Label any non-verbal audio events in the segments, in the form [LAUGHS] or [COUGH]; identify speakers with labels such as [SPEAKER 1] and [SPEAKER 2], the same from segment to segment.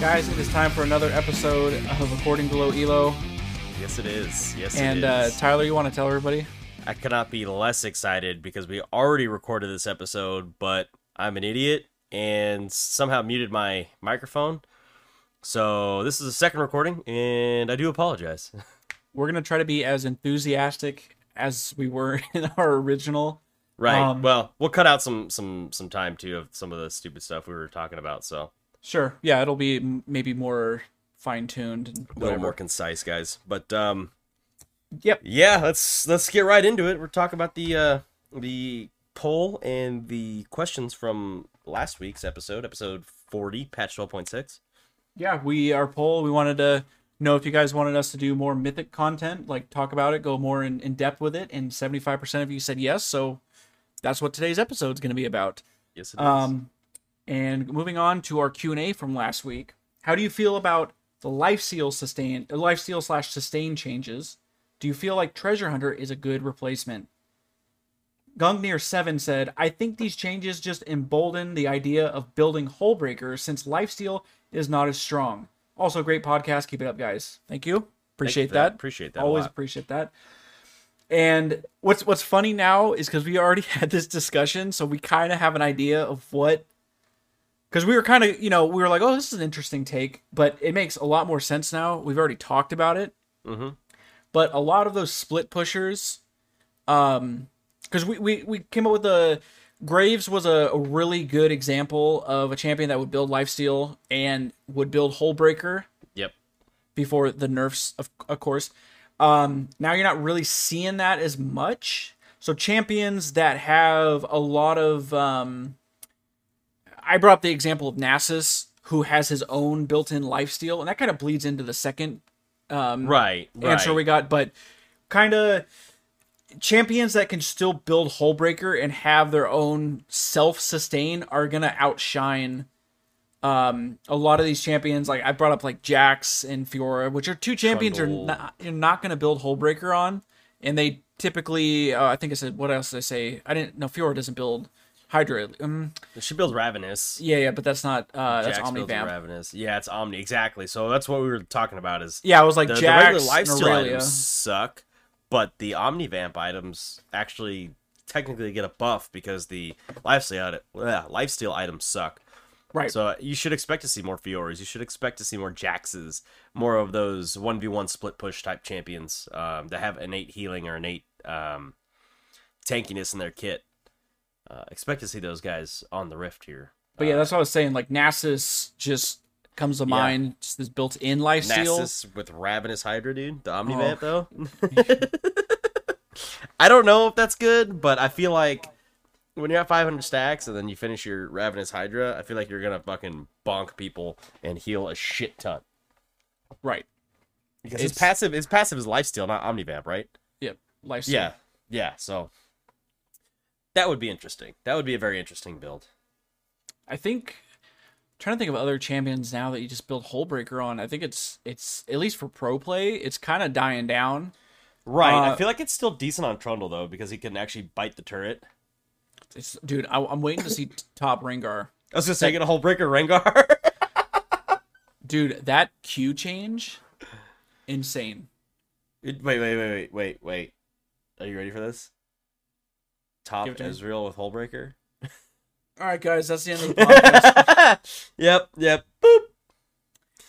[SPEAKER 1] Guys, it is time for another episode of According Below Elo.
[SPEAKER 2] Yes, it is. Yes,
[SPEAKER 1] And uh. Tyler, you want to tell everybody?
[SPEAKER 2] I cannot be less excited because we already recorded this episode, but I'm an idiot and somehow muted my microphone. So this is the second recording, and I do apologize. [LAUGHS]
[SPEAKER 1] We're gonna try to be as enthusiastic as we were [LAUGHS] in our original.
[SPEAKER 2] right.
[SPEAKER 1] Um,
[SPEAKER 2] well, we'll cut out some some some time too of some of the stupid stuff we were talking about. So
[SPEAKER 1] Sure, yeah, it'll be m- maybe more fine tuned and
[SPEAKER 2] a little more concise, guys. But um,
[SPEAKER 1] Yep.
[SPEAKER 2] yeah, let's let's get right into it. We're talking about the uh the poll and the questions from last week's episode, episode forty, patch twelve point six.
[SPEAKER 1] Yeah, we our poll. We wanted to know if you guys wanted us to do more mythic content, like talk about it, go more in, in depth with it, and seventy five percent of you said yes. So that's what today's episode is going to be about.
[SPEAKER 2] Yes, it is.
[SPEAKER 1] Um, and moving on to our Q and A from last week, how do you feel about the lifesteal sustain, lifesteal slash sustain changes? Do you feel like Treasure Hunter is a good replacement? Gungnir Seven said, "I think these changes just embolden the idea of building Hullbreaker since lifesteal is not as strong." Also, great podcast. Keep it up, guys. Thank you. Appreciate
[SPEAKER 2] for that.
[SPEAKER 1] that.
[SPEAKER 2] Appreciate that a
[SPEAKER 1] Always appreciate that. And what's what's funny now is because we already [LAUGHS] had this discussion, so we kind of have an idea of what. Because we were kind of, you know, we were like, "Oh, this is an interesting take," but it makes a lot more sense now. We've already talked about it,
[SPEAKER 2] Mhm.
[SPEAKER 1] but a lot of those split pushers, um, because we, we we came up with the Graves was a, a really good example of a champion that would build lifesteal and would build Hullbreaker
[SPEAKER 2] Yep.
[SPEAKER 1] before the nerfs, of, of course. Um, now you're not really seeing that as much. So champions that have a lot of, um, I brought up the example of Nasus, who has his own built-in lifesteal, and that kind of bleeds into the second um,
[SPEAKER 2] Right. Right.
[SPEAKER 1] answer we got. But kind of champions that can still build Hullbreaker and have their own self-sustain are gonna outshine um a lot of these champions like i brought up like jax and fiora which are two champions you're not you're not going to build Hullbreaker on and they typically uh, i think i said what else did i say i didn't know fiora doesn't build hydra um,
[SPEAKER 2] she builds Ravenous.
[SPEAKER 1] yeah yeah but that's not uh that's
[SPEAKER 2] Jax builds a Ravenous. Yeah, it's Omni. Exactly. So that's what we were talking about. Is
[SPEAKER 1] yeah i was like
[SPEAKER 2] the, the
[SPEAKER 1] jax
[SPEAKER 2] regular lifesteal
[SPEAKER 1] and
[SPEAKER 2] items suck, but the Omnivamp items actually technically get a buff because the lifesteal yeah, lifesteal items suck.
[SPEAKER 1] right
[SPEAKER 2] So you should expect to see more Fioras. You should expect to see more Jaxes, more of those one v one split push type champions um, that have innate healing or innate um, tankiness in their kit. Uh, expect to see those guys on the Rift here.
[SPEAKER 1] but yeah that's what i was saying like nasus just comes to mind just this built-in lifesteal
[SPEAKER 2] Nasus with Ravenous Hydra, dude. The
[SPEAKER 1] Oh.
[SPEAKER 2] Omnivamp, though. [LAUGHS] I don't know if that's good, but I feel like when you're at 500 stacks and then you finish your Ravenous Hydra, I feel like you're gonna fucking bonk people and heal a shit ton.
[SPEAKER 1] right
[SPEAKER 2] Because his
[SPEAKER 1] It's-
[SPEAKER 2] passive, his passive is Lifesteal, not Omnivamp, right?
[SPEAKER 1] yep lifesteal
[SPEAKER 2] Yeah, yeah. So that would be interesting. That would be a very interesting build.
[SPEAKER 1] I think trying to think of other champions now that you just build Hullbreaker on. I think it's it's at least for pro play, it's kind of dying down.
[SPEAKER 2] Right.
[SPEAKER 1] Uh,
[SPEAKER 2] I feel like it's still decent on Trundle though because he can actually bite the turret.
[SPEAKER 1] It's dude, I, I'm waiting to see top Rengar.
[SPEAKER 2] I was gonna say get a Hullbreaker Rengar. [LAUGHS]
[SPEAKER 1] Dude, that Q change, insane.
[SPEAKER 2] It- wait, wait, wait, wait, wait, wait. Are you ready for this? Top
[SPEAKER 1] Give it to me.
[SPEAKER 2] Ezreal with Hullbreaker.
[SPEAKER 1] All right, guys, that's the end of the [LAUGHS] podcast.
[SPEAKER 2] yep, yep. Boop.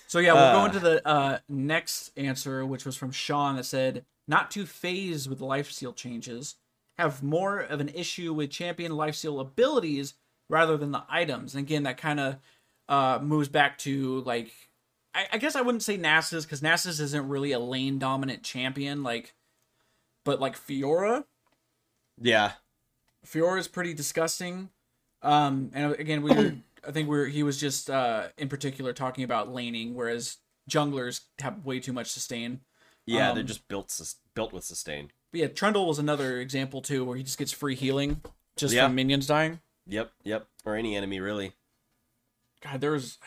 [SPEAKER 1] so yeah, we'll go
[SPEAKER 2] Uh.
[SPEAKER 1] into the uh, next answer, which was from Sean that said, "Not too phased with the lifesteal changes. Have more of an issue with champion life lifesteal abilities rather than the items." And again, that kind of uh, moves back to like I, I guess I wouldn't say Nasus because Nasus isn't really a lane dominant champion, like, but like Fiora,
[SPEAKER 2] Yeah.
[SPEAKER 1] Fiora is pretty disgusting. Um, and again, we were, I think we are he was just uh in particular talking about laning, whereas junglers have way too much sustain.
[SPEAKER 2] Yeah,
[SPEAKER 1] Um,
[SPEAKER 2] they're just built sus- built with sustain.
[SPEAKER 1] But yeah, Trundle was another example too, where he just gets free healing just
[SPEAKER 2] Yeah.
[SPEAKER 1] from minions dying.
[SPEAKER 2] Yep, yep. Or any enemy really.
[SPEAKER 1] God, there was.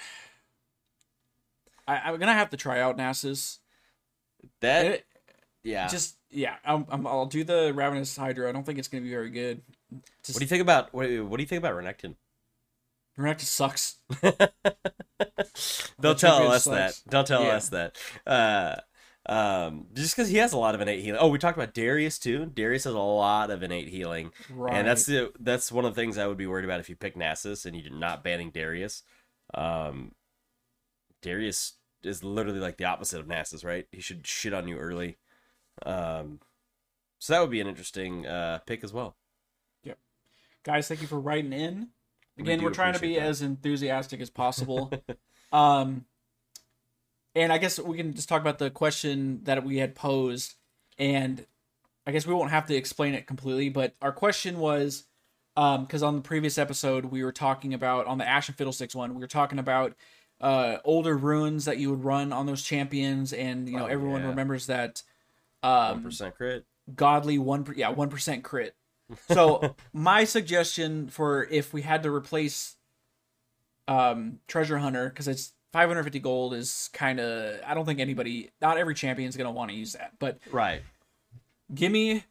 [SPEAKER 1] I, I'm gonna have to try out Nasus.
[SPEAKER 2] That
[SPEAKER 1] It-
[SPEAKER 2] Yeah.
[SPEAKER 1] Just yeah, I'm, I'm, I'll do the Ravenous Hydra. I don't think it's gonna be very good. Just,
[SPEAKER 2] what do you think about what, what do you think about Renekton?
[SPEAKER 1] Renekton sucks. [LAUGHS]
[SPEAKER 2] Don't tell us
[SPEAKER 1] sucks.
[SPEAKER 2] that. Don't tell
[SPEAKER 1] Yeah.
[SPEAKER 2] us that. Uh, um, just because he has a lot of innate healing. Oh, we talked about Darius too. Darius has a lot of innate healing,
[SPEAKER 1] Right.
[SPEAKER 2] and that's the that's one of the things I would be worried about if you pick Nasus and you're not banning Darius. Um, Darius is literally like the opposite of Nasus, right? He should shit on you early. Um, so that would be an interesting uh, pick as well.
[SPEAKER 1] Guys thank you for writing in again we are trying to be
[SPEAKER 2] that.
[SPEAKER 1] as enthusiastic as possible [LAUGHS] um and i guess we can just talk about the question that we had posed and i guess we won't have to explain it completely but our question was um because on the previous episode we were talking about on the Ashe and fiddlesticks one we were talking about uh older runes that you would run on those champions and you know
[SPEAKER 2] Oh,
[SPEAKER 1] everyone
[SPEAKER 2] yeah.
[SPEAKER 1] remembers that
[SPEAKER 2] One
[SPEAKER 1] um
[SPEAKER 2] percent crit.
[SPEAKER 1] godly one yeah one percent crit. [LAUGHS] So my suggestion for if we had to replace um treasure hunter because it's 550 gold is kind of I don't think anybody not every champion's gonna want to use that but
[SPEAKER 2] Right.
[SPEAKER 1] give me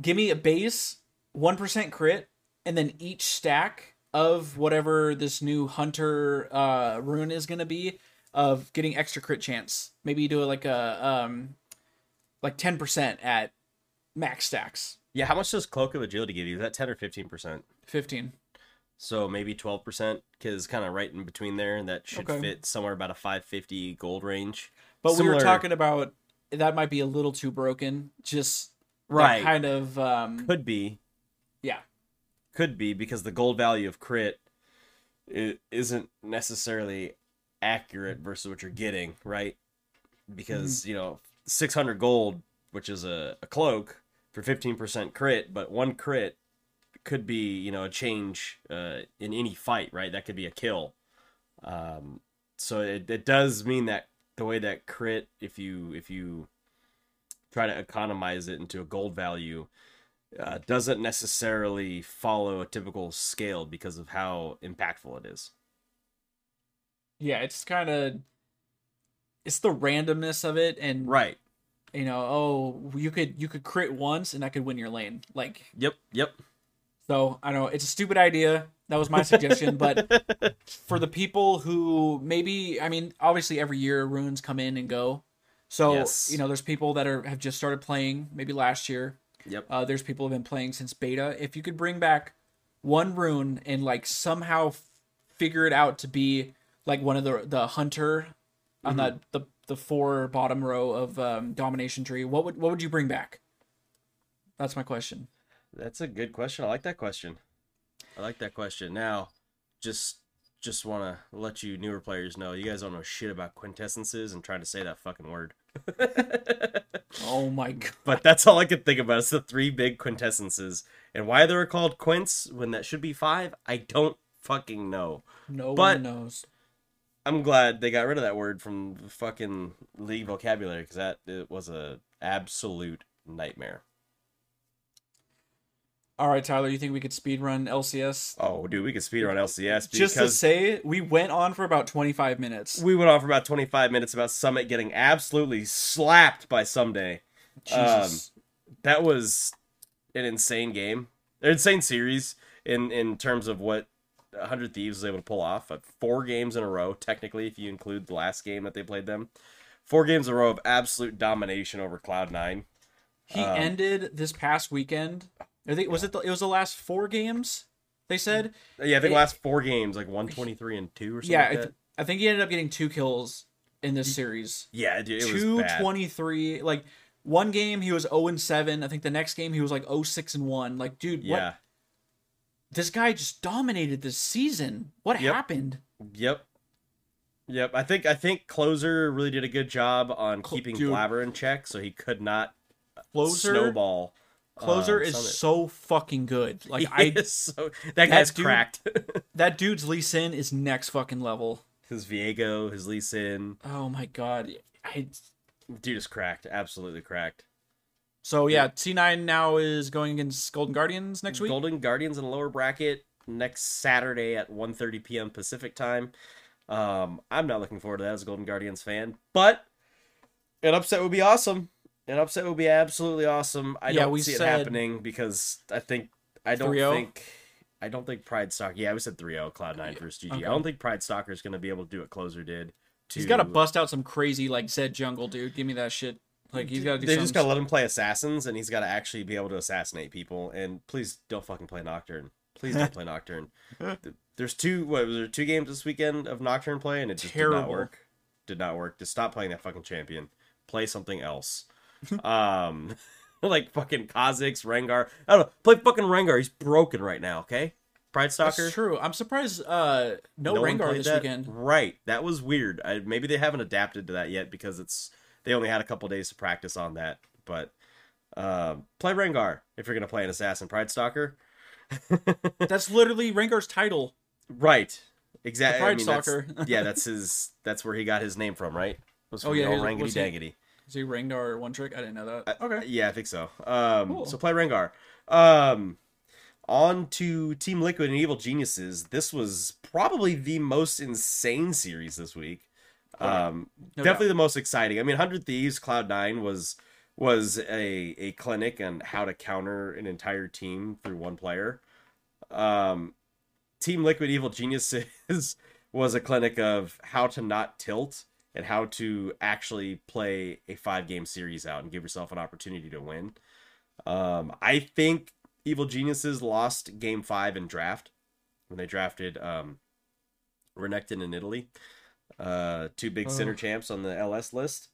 [SPEAKER 1] give me a base one percent crit and then each stack of whatever this new hunter uh rune is gonna be of getting extra crit chance maybe you do it like a um like 10% at max stacks
[SPEAKER 2] Yeah. How much does Cloak of Agility give you? Is that ten or fifteen percent?
[SPEAKER 1] 15
[SPEAKER 2] So maybe twelve percent, because kind of right in between there, and that should
[SPEAKER 1] Okay.
[SPEAKER 2] fit somewhere about a five fifty gold range.
[SPEAKER 1] but we
[SPEAKER 2] Similar-
[SPEAKER 1] were talking about that might be a little too broken just that
[SPEAKER 2] Right.
[SPEAKER 1] kind of um
[SPEAKER 2] Could be,
[SPEAKER 1] yeah
[SPEAKER 2] could be because the gold value of crit i- isn't necessarily accurate versus what you're getting, right? Because you know, six hundred gold, which is a, a cloak for fifteen percent crit, but one crit could be you know a change uh, in any fight, right? That could be a kill. Um, so it, it does mean that the way that crit, if you if you try to economize it into a gold value, uh, doesn't necessarily follow a typical scale because of how impactful it is.
[SPEAKER 1] yeah it's kind of it's the randomness of it and
[SPEAKER 2] Right.
[SPEAKER 1] You know oh you could you could crit once and I could win your lane like
[SPEAKER 2] Yep. Yep.
[SPEAKER 1] so i know it's a stupid idea that was my [LAUGHS] suggestion but for the people who maybe i mean obviously every year runes come in and go so
[SPEAKER 2] Yes.
[SPEAKER 1] you know there's people that are have just started playing maybe last year
[SPEAKER 2] Yep.
[SPEAKER 1] uh, there's people who have been playing since beta if you could bring back one rune and like somehow f- figure it out to be like one of the the hunter on
[SPEAKER 2] Mm-hmm.
[SPEAKER 1] the, the the four bottom row of um, domination tree what would what would you bring back that's my question
[SPEAKER 2] That's a good question. I like that question. I like that question. Now, just just want to let you newer players know you guys don't know shit about quintessences and trying to say that fucking word. [LAUGHS]
[SPEAKER 1] oh my god
[SPEAKER 2] But that's all I can think about is the three big quintessences and why they were called quints when that should be five. I don't fucking know.
[SPEAKER 1] no
[SPEAKER 2] But-
[SPEAKER 1] one knows
[SPEAKER 2] I'm glad they got rid of that word from the fucking league vocabulary because that it was a absolute nightmare.
[SPEAKER 1] all right tyler you think we could speed run lcs
[SPEAKER 2] Oh, dude, we could speed run LCS
[SPEAKER 1] just to say we went on for about 25 minutes
[SPEAKER 2] we went on for about 25 minutes about Summit getting absolutely slapped by Ssumday.
[SPEAKER 1] jesus um,
[SPEAKER 2] That was an insane game, an insane series in in terms of what 100 Thieves was able to pull off. Four games in a row, technically, if you include the last game that they played them. Four games in a row of absolute domination over Cloud9.
[SPEAKER 1] He
[SPEAKER 2] Um,
[SPEAKER 1] ended this past weekend. I think was it the, it was the last four games. They said,
[SPEAKER 2] Yeah, I think
[SPEAKER 1] It-
[SPEAKER 2] last four games, like 123 and 2 or something
[SPEAKER 1] yeah.
[SPEAKER 2] like
[SPEAKER 1] I, th- I think he ended up getting two kills in this series.
[SPEAKER 2] yeah, it, it was
[SPEAKER 1] Two
[SPEAKER 2] bad.
[SPEAKER 1] Like one game he was zero and seven. I think the next game he was like 0 6 and one. Like dude,
[SPEAKER 2] Yeah.
[SPEAKER 1] what? This guy just dominated this season. What
[SPEAKER 2] Yep.
[SPEAKER 1] happened?
[SPEAKER 2] Yep. Yep. I think I think Closer really did a good job on
[SPEAKER 1] Cl-
[SPEAKER 2] keeping
[SPEAKER 1] dude.
[SPEAKER 2] Blabber in check, so he could not
[SPEAKER 1] Closer.
[SPEAKER 2] snowball.
[SPEAKER 1] Closer
[SPEAKER 2] um,
[SPEAKER 1] is
[SPEAKER 2] Summit.
[SPEAKER 1] so fucking good. [LAUGHS] Like I,
[SPEAKER 2] so that guy's
[SPEAKER 1] dude-
[SPEAKER 2] cracked. [LAUGHS]
[SPEAKER 1] that dude's Lee Sin is next fucking level.
[SPEAKER 2] his Viego, his Lee Sin,
[SPEAKER 1] Oh my god. I
[SPEAKER 2] dude is cracked. Absolutely cracked.
[SPEAKER 1] So yeah, C9 now is going against Golden Guardians next week.
[SPEAKER 2] Golden Guardians in the lower bracket next Saturday at 1:30 p.m. Pacific time. Um, I'm not looking forward to that as a Golden Guardians fan, but an upset would be awesome. An upset would be absolutely awesome. I
[SPEAKER 1] Yeah,
[SPEAKER 2] don't
[SPEAKER 1] we
[SPEAKER 2] see it happening because I think I don't
[SPEAKER 1] 3-0?
[SPEAKER 2] think I don't think Pridestalker. Yeah, we said 3-0 Cloud Nine versus GG.
[SPEAKER 1] okay.
[SPEAKER 2] I don't think Pridestalker is going to be able to do what Closer did. To,
[SPEAKER 1] He's got to bust out some crazy like Zed jungle, dude. Give me that shit. Like he's got to.
[SPEAKER 2] They
[SPEAKER 1] something
[SPEAKER 2] just got to let him play assassins, and he's got to actually be able to assassinate people. And please don't fucking play Nocturne. Please don't play Nocturne. [LAUGHS] There's two. What was there? Two games this weekend of Nocturne play, and it just did not work. Did not work. Just stop playing that fucking champion. Play something else. [LAUGHS] um, [LAUGHS] like fucking Kha'Zix, Rengar. I don't know. Play fucking Rengar. He's broken right now. Okay, Pridestalker.
[SPEAKER 1] That's true. I'm surprised. Uh, no,
[SPEAKER 2] one
[SPEAKER 1] Rengar this
[SPEAKER 2] that?
[SPEAKER 1] weekend.
[SPEAKER 2] Right. That was weird. I, maybe they haven't adapted to that yet because it's they only had a couple days to practice on that. But um, play Rengar if you're gonna play an assassin Pridestalker. [LAUGHS]
[SPEAKER 1] That's literally Rengar's title.
[SPEAKER 2] Right. Exactly.
[SPEAKER 1] Pride
[SPEAKER 2] I mean, that's-
[SPEAKER 1] Stalker. [LAUGHS]
[SPEAKER 2] yeah, that's his. That's where he got his name from, right? Was
[SPEAKER 1] Oh, yeah,
[SPEAKER 2] the old
[SPEAKER 1] his-
[SPEAKER 2] Rangity
[SPEAKER 1] he-
[SPEAKER 2] Dangity.
[SPEAKER 1] Is he Rengar one trick? I didn't know that. Okay.
[SPEAKER 2] Yeah, I think so. Um,
[SPEAKER 1] Cool.
[SPEAKER 2] So play Rengar. Um, on to Team Liquid and Evil Geniuses. This was probably the most insane series this week. Um,
[SPEAKER 1] No
[SPEAKER 2] definitely
[SPEAKER 1] doubt.
[SPEAKER 2] the most exciting. I mean, Hundred Thieves Cloud Nine was was a a clinic on how to counter an entire team through one player. Um, Team Liquid Evil Geniuses [LAUGHS] was a clinic of how to not tilt and how to actually play a five game series out and give yourself an opportunity to win. Um, I think Evil Geniuses lost game five in draft when they drafted um, Renekton and Nidalee. Uh, two big
[SPEAKER 1] Oh.
[SPEAKER 2] center champs on the LS list.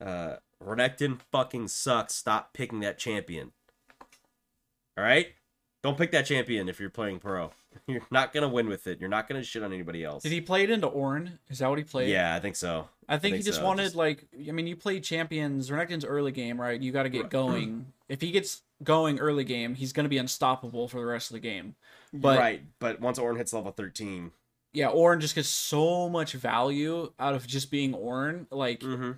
[SPEAKER 2] Uh, Renekton fucking sucks. Stop picking that champion. All right? Don't pick that champion if you're playing pro. [LAUGHS] You're not going to win with it. You're not going to shit on anybody else.
[SPEAKER 1] Did he play it into Ornn? Is that what he played?
[SPEAKER 2] Yeah, I think so.
[SPEAKER 1] I think, he
[SPEAKER 2] think
[SPEAKER 1] just
[SPEAKER 2] so,
[SPEAKER 1] wanted
[SPEAKER 2] just-
[SPEAKER 1] like I mean you play champions Renekton's early game right you got to get going if he gets going early game he's going to be unstoppable for the rest of the game but
[SPEAKER 2] right, but once Ornn hits level 13,
[SPEAKER 1] yeah Ornn just gets so much value out of just being Ornn like
[SPEAKER 2] mm-hmm.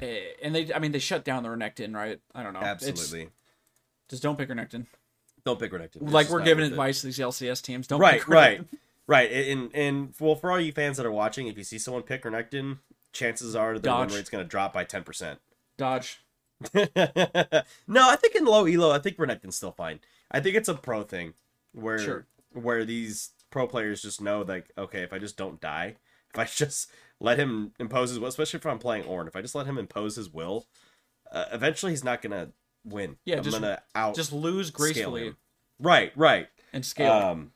[SPEAKER 1] eh, and they I mean they shut down the Renekton right I don't know It's-
[SPEAKER 2] absolutely.
[SPEAKER 1] just don't pick Renekton
[SPEAKER 2] Don't pick Renekton. It's
[SPEAKER 1] like we're giving advice to these LCS teams don't
[SPEAKER 2] right,
[SPEAKER 1] pick
[SPEAKER 2] right, right. And and well, for all you fans that are watching, if you see someone pick Renekton, chances are their win rate's going to drop by ten percent.
[SPEAKER 1] dodge [LAUGHS]
[SPEAKER 2] no, I think in low elo, I think Renekton's still fine. I think it's a pro thing where
[SPEAKER 1] Sure.
[SPEAKER 2] where these pro players just know like, okay, if I just don't die, if I [LAUGHS] just let him impose his will, especially if I'm playing Ornn, if I just let him impose his will, uh, eventually he's not gonna win.
[SPEAKER 1] Yeah,
[SPEAKER 2] I'm
[SPEAKER 1] just-
[SPEAKER 2] gonna out
[SPEAKER 1] just lose gracefully.
[SPEAKER 2] Right, right.
[SPEAKER 1] and scale
[SPEAKER 2] Um,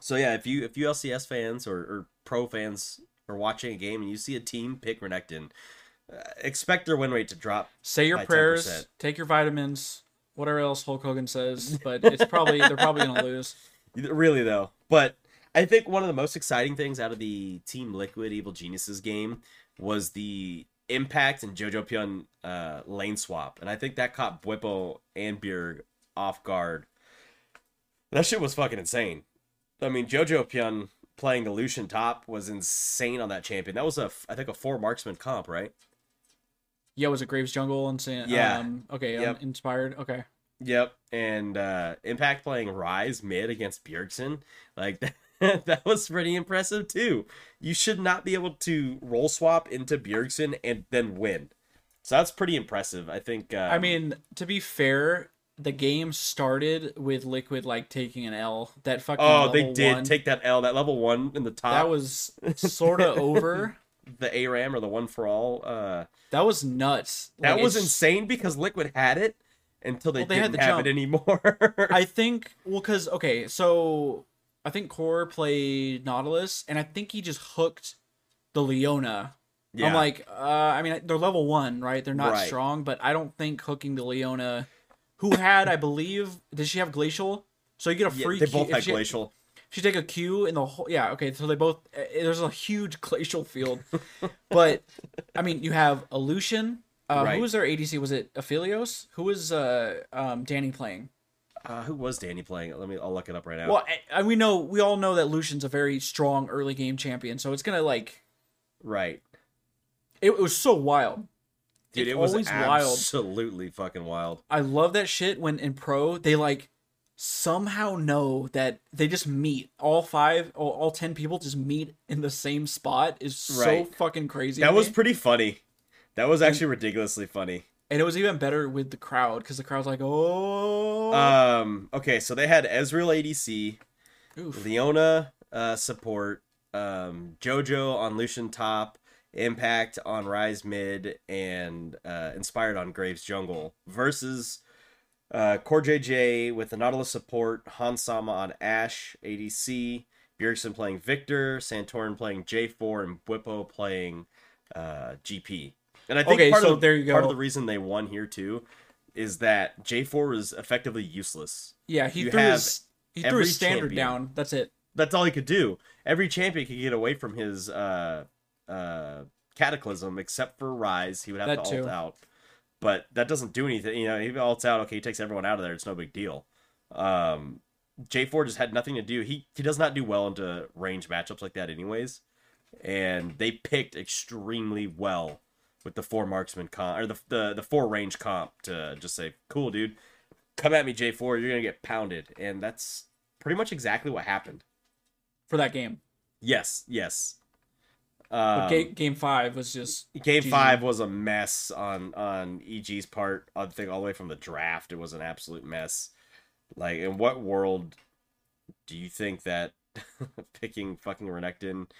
[SPEAKER 2] so yeah, if you if you LCS fans or, or pro fans are watching a game and you see a team pick Renekton, uh, expect their win rate to drop.
[SPEAKER 1] say your prayers
[SPEAKER 2] 10%.
[SPEAKER 1] take your vitamins whatever else Hulk Hogan says but [LAUGHS] it's probably they're probably going to lose [LAUGHS]
[SPEAKER 2] Really though, but I think one of the most exciting things out of the Team Liquid Evil Geniuses game was the impact and Jojopyun uh, lane swap, and I think that caught Bwipo and Bjerg off guard. That shit was fucking insane. I mean, Jojopyun playing the Lucian top was insane on that champion. That was a, I think, a four marksman comp, right?
[SPEAKER 1] Yeah, was it Graves Jungle and saying
[SPEAKER 2] Yeah.
[SPEAKER 1] um okay,
[SPEAKER 2] Yep.
[SPEAKER 1] um, inspired. Okay.
[SPEAKER 2] Yep, and uh, Impact playing Ryze mid against Bjergsen, like [LAUGHS] that, that was pretty impressive too. You should not be able to role swap into Bjergsen and then win. So that's pretty impressive. I think. Um,
[SPEAKER 1] I mean, to be fair, the game started with Liquid like taking an L. That fucking
[SPEAKER 2] oh, they did
[SPEAKER 1] one,
[SPEAKER 2] take that L, that level one in the top.
[SPEAKER 1] that was sort of [LAUGHS] over.
[SPEAKER 2] the ARAM or the one for all. Uh,
[SPEAKER 1] That was nuts.
[SPEAKER 2] that
[SPEAKER 1] Like,
[SPEAKER 2] was insane because Liquid had it until they
[SPEAKER 1] Well, they had
[SPEAKER 2] didn't
[SPEAKER 1] the
[SPEAKER 2] have
[SPEAKER 1] jump.
[SPEAKER 2] it anymore.
[SPEAKER 1] I [LAUGHS] think well, cause okay, so I think Core played Nautilus, and I think he just hooked the Leona.
[SPEAKER 2] yeah.
[SPEAKER 1] I'm like, uh, I mean, they're level one, right? They're not
[SPEAKER 2] Right.
[SPEAKER 1] strong, but I don't think hooking the Leona, who had, I believe, did she have Glacial? So you get a
[SPEAKER 2] Yeah,
[SPEAKER 1] free.
[SPEAKER 2] they both had
[SPEAKER 1] she-
[SPEAKER 2] glacial.
[SPEAKER 1] You take a Q in the whole, yeah, okay. So they both. uh, There's a huge [LAUGHS] glacial field, but I mean, you have Lucian. Uh,
[SPEAKER 2] Right.
[SPEAKER 1] Who was their ADC? Was it Aphelios? Who was uh, um, Danny playing?
[SPEAKER 2] Uh, who was Danny playing? Let me. I'll look it up right now.
[SPEAKER 1] Well, I, I, we know we all know that Lucian's a very strong early game champion, so it's gonna like
[SPEAKER 2] right.
[SPEAKER 1] it, was so wild.
[SPEAKER 2] Dude,
[SPEAKER 1] It's
[SPEAKER 2] it was
[SPEAKER 1] always wild.
[SPEAKER 2] absolutely fucking wild.
[SPEAKER 1] I love that shit when in pro they like somehow know that they just meet all five all, all ten people just meet in the same spot is so
[SPEAKER 2] Right.
[SPEAKER 1] fucking crazy.
[SPEAKER 2] That was pretty funny. That was actually ridiculously funny.
[SPEAKER 1] and it was even better with the crowd because the crowd's like, oh,
[SPEAKER 2] Um. Okay, so they had Ezreal ADC,
[SPEAKER 1] Oof.
[SPEAKER 2] Leona uh, support, um, JoJo on Lucian top, Impact on Ryze mid, and uh, Inspired on Graves jungle versus uh, CoreJJ with the Nautilus support, Hans Sama on Ashe ADC, Bjergsen playing Viktor, Santorin playing J4, and Bwipo playing uh, GP. And I think
[SPEAKER 1] Okay,
[SPEAKER 2] part,
[SPEAKER 1] so
[SPEAKER 2] of,
[SPEAKER 1] there you
[SPEAKER 2] part of the reason they won here too is that J4 was effectively useless.
[SPEAKER 1] yeah, he
[SPEAKER 2] you
[SPEAKER 1] threw his he threw his standard
[SPEAKER 2] champion.
[SPEAKER 1] down. That's it.
[SPEAKER 2] That's all he could do. Every champion could get away from his uh, uh, cataclysm except for Ryze. He would have
[SPEAKER 1] That
[SPEAKER 2] to
[SPEAKER 1] too.
[SPEAKER 2] ult out. But that doesn't do anything. You know, he ults out. Okay, he takes everyone out of there. It's no big deal. Um, J4 just had nothing to do. He he does not do well into range matchups like that, anyways. And they picked extremely well with the four marksman comp or the the, the four range comp to just say, "Cool, dude, come at me, J4. You're gonna get pounded." And that's pretty much exactly what happened.
[SPEAKER 1] for that game.
[SPEAKER 2] Yes, yes.
[SPEAKER 1] But
[SPEAKER 2] Um,
[SPEAKER 1] game, game five was just
[SPEAKER 2] Game
[SPEAKER 1] GG.
[SPEAKER 2] five was a mess on on EG's part. I think all the way from the draft, it was an absolute mess. Like, in what world do you think that [LAUGHS] picking fucking Renekton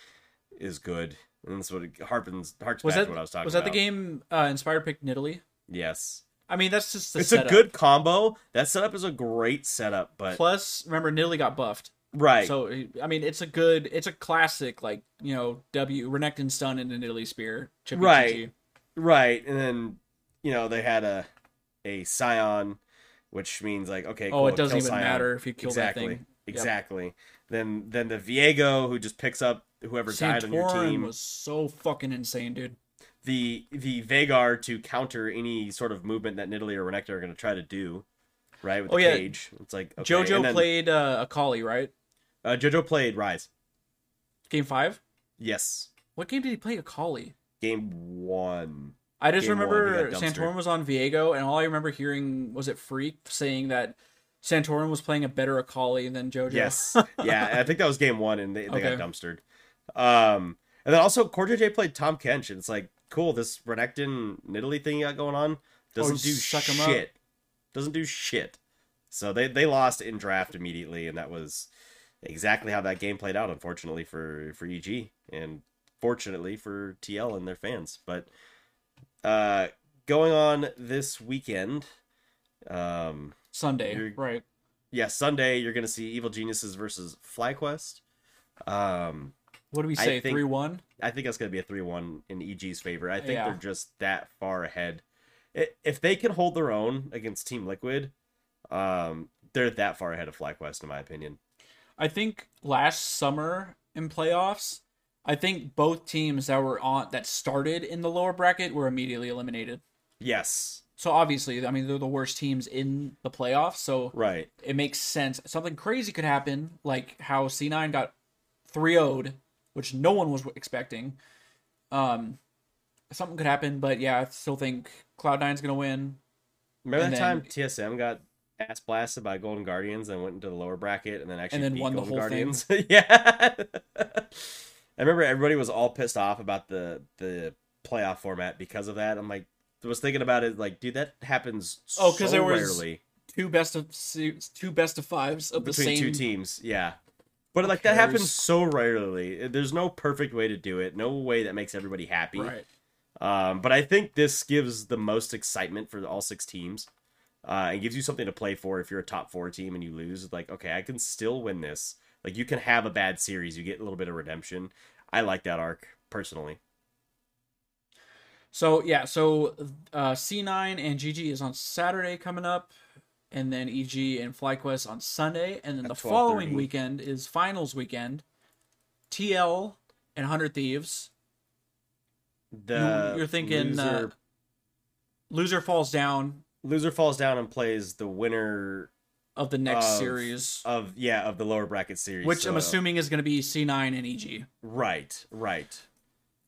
[SPEAKER 2] is good? And that's what it harpens harks
[SPEAKER 1] was
[SPEAKER 2] back
[SPEAKER 1] that
[SPEAKER 2] to what I was talking about.
[SPEAKER 1] was that the game uh, inspired pick Nidalee?
[SPEAKER 2] Yes,
[SPEAKER 1] I mean, that's just the
[SPEAKER 2] it's
[SPEAKER 1] setup.
[SPEAKER 2] a good combo. That setup is a great setup, but
[SPEAKER 1] Plus, remember Nidalee got buffed,
[SPEAKER 2] right,
[SPEAKER 1] so I mean, it's a good, it's a classic like you know W Renekton stun into Nidalee spear. Chippy
[SPEAKER 2] Right. Right, and then you know they had a a Sion, which means like okay,
[SPEAKER 1] Oh,
[SPEAKER 2] cool,
[SPEAKER 1] it doesn't even
[SPEAKER 2] Sion.
[SPEAKER 1] matter if you kill
[SPEAKER 2] exactly.
[SPEAKER 1] that thing. Yep.
[SPEAKER 2] Exactly. Then then the Viego who just picks up whoever died on your team.
[SPEAKER 1] was so fucking insane, dude.
[SPEAKER 2] The the Veigar to counter any sort of movement that Nidalee or Renekton are going to try to do. Right with
[SPEAKER 1] Oh,
[SPEAKER 2] the
[SPEAKER 1] yeah.
[SPEAKER 2] cage, it's like okay.
[SPEAKER 1] JoJo
[SPEAKER 2] then,
[SPEAKER 1] played uh, Akali, right?
[SPEAKER 2] Uh, JoJo played Ryze.
[SPEAKER 1] Game five.
[SPEAKER 2] Yes,
[SPEAKER 1] What game did he play Akali?
[SPEAKER 2] game one.
[SPEAKER 1] I just
[SPEAKER 2] Game
[SPEAKER 1] remember. Santorin was on Viego, and all I remember hearing was it Phreak saying that Santorin was playing a better Akali than JoJo.
[SPEAKER 2] Yes, [LAUGHS] yeah, I think that was game one, and they, they
[SPEAKER 1] Okay.
[SPEAKER 2] got dumpstered. Um, and then also CoreJJ played Tahm Kench, and it's like cool. This Renekton Nidalee thing you got going on doesn't
[SPEAKER 1] just
[SPEAKER 2] do
[SPEAKER 1] suck 'em up.
[SPEAKER 2] shit. Doesn't do shit. So they they lost in draft immediately, and that was exactly how that game played out. Unfortunately for for EG, and fortunately for TL and their fans. But uh, going on this weekend, um,
[SPEAKER 1] Sunday, right?
[SPEAKER 2] yeah, Sunday you're gonna see Evil Geniuses versus FlyQuest. Um,
[SPEAKER 1] What do we say? Three one.
[SPEAKER 2] I think that's gonna be a three-one in EG's favor. I think
[SPEAKER 1] Yeah.
[SPEAKER 2] they're just that far ahead. If they can hold their own against Team Liquid, um, they're that far ahead of FlyQuest in my opinion.
[SPEAKER 1] I think last summer in playoffs, I think both teams that were on that started in the lower bracket were immediately eliminated.
[SPEAKER 2] Yes,
[SPEAKER 1] So obviously, I mean, they're the worst teams in the playoffs. So
[SPEAKER 2] right.
[SPEAKER 1] it makes sense. Something crazy could happen, like how C9 got 3 0'd, which no one was expecting. Um, something could happen, but yeah, I still think Cloud Nine's going to win.
[SPEAKER 2] Remember
[SPEAKER 1] And
[SPEAKER 2] that
[SPEAKER 1] then-
[SPEAKER 2] time TSM got ass blasted by Golden Guardians and went into the lower bracket and then actually
[SPEAKER 1] then
[SPEAKER 2] beat
[SPEAKER 1] won the
[SPEAKER 2] Golden
[SPEAKER 1] whole thing.
[SPEAKER 2] Guardians? [LAUGHS] yeah. I remember everybody was all pissed off about the the playoff format because of that. I'm like, I was thinking about it, like, dude, that happens
[SPEAKER 1] Oh, 'cause
[SPEAKER 2] so
[SPEAKER 1] there was
[SPEAKER 2] rarely
[SPEAKER 1] Two best of two best of fives of the
[SPEAKER 2] between
[SPEAKER 1] same
[SPEAKER 2] two teams. Yeah. But like that happens so rarely. There's no perfect way to do it. No way that makes everybody happy.
[SPEAKER 1] Right.
[SPEAKER 2] Um, but I think this gives the most excitement for all six teams. Uh, and gives you something to play for if you're a top four team and you lose. Like, okay, I can still win this. Like, you can have a bad series. You get a little bit of redemption. I like that arc personally.
[SPEAKER 1] So yeah, so uh, C9 and GG is on Saturday coming up, and then EG and FlyQuest on Sunday, and then
[SPEAKER 2] At
[SPEAKER 1] the following weekend is finals weekend. TL and Hundred Thieves.
[SPEAKER 2] The
[SPEAKER 1] you're thinking, uh,
[SPEAKER 2] loser,
[SPEAKER 1] Loser falls down
[SPEAKER 2] loser falls down and plays the winner
[SPEAKER 1] of the next
[SPEAKER 2] Of-
[SPEAKER 1] series,
[SPEAKER 2] of yeah of the lower bracket series.
[SPEAKER 1] which I'm assuming is going to be C9 and EG.
[SPEAKER 2] right, right.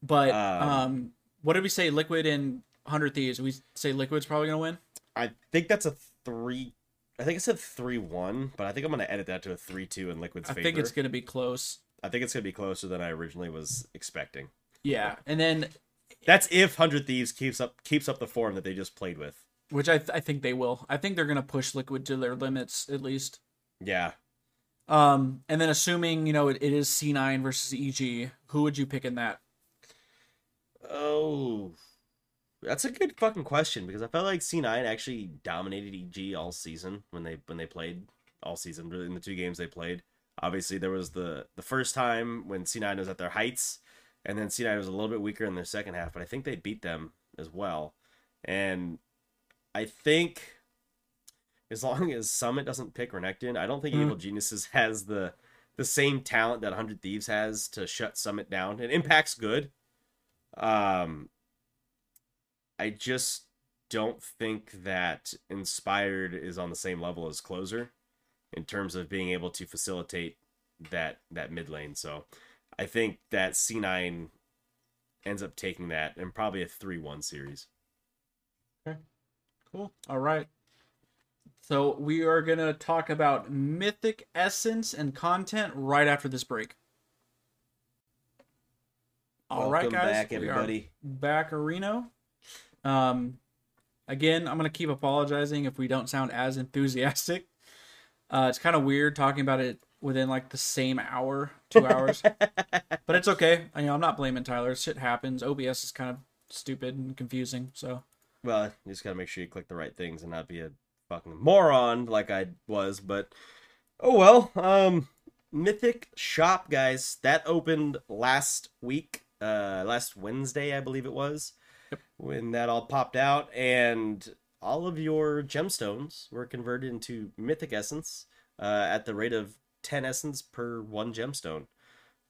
[SPEAKER 1] But
[SPEAKER 2] Um,
[SPEAKER 1] um, what did we say? Liquid and Hundred Thieves. We say Liquid's probably going to win.
[SPEAKER 2] I think that's a three. I think I said three one, but I think I'm gonna edit that to a three two in Liquid's
[SPEAKER 1] I
[SPEAKER 2] favor.
[SPEAKER 1] I think it's going to be close.
[SPEAKER 2] I think it's gonna be closer than I originally was expecting.
[SPEAKER 1] Yeah, and then
[SPEAKER 2] That's if Hundred Thieves keeps up keeps up the form that they just played with.
[SPEAKER 1] which I th- I think they will. I think they're gonna push Liquid to their limits at least.
[SPEAKER 2] Yeah.
[SPEAKER 1] Um, and then assuming you know it, it is C9 versus EG, who would you pick in that?
[SPEAKER 2] Oh, that's a good fucking question because I felt like C9 actually dominated EG all season when they when they played all season really in the two games they played. Obviously, there was the the first time when C9 was at their heights, and then C9 was a little bit weaker in their second half, but I think they beat them as well. And I think as long as Summit doesn't pick Renekton, I don't think
[SPEAKER 1] Mhm.
[SPEAKER 2] Evil Geniuses has the the same talent that 100 Thieves has to shut Summit down. And Impact's good. Um I just don't think that Inspired is on the same level as Closer in terms of being able to facilitate that that mid lane. So I think that C9 ends up taking that and probably a 3-1 series. Okay.
[SPEAKER 1] Cool. All right. So we are gonna talk about Mythic Essence and content right after this break. All right,
[SPEAKER 2] Welcome
[SPEAKER 1] guys.
[SPEAKER 2] back
[SPEAKER 1] we are
[SPEAKER 2] everybody.
[SPEAKER 1] back Areno. Um, again, I'm gonna keep apologizing if we don't sound as enthusiastic. Uh, it's kind of weird talking about it within like the same hour, two hours, [LAUGHS] but it's okay. I, you know, I'm not blaming Tyler. Shit happens. OBS is kind of stupid and confusing. So
[SPEAKER 2] Well, you just gotta make sure you click the right things and not be a fucking moron like I was. But oh well. Um, Mythic Shop, guys, that opened last week, uh, last Wednesday, I believe it was, when that all popped out, and all of your gemstones were converted into Mythic Essence uh, at the rate of ten essence per one gemstone.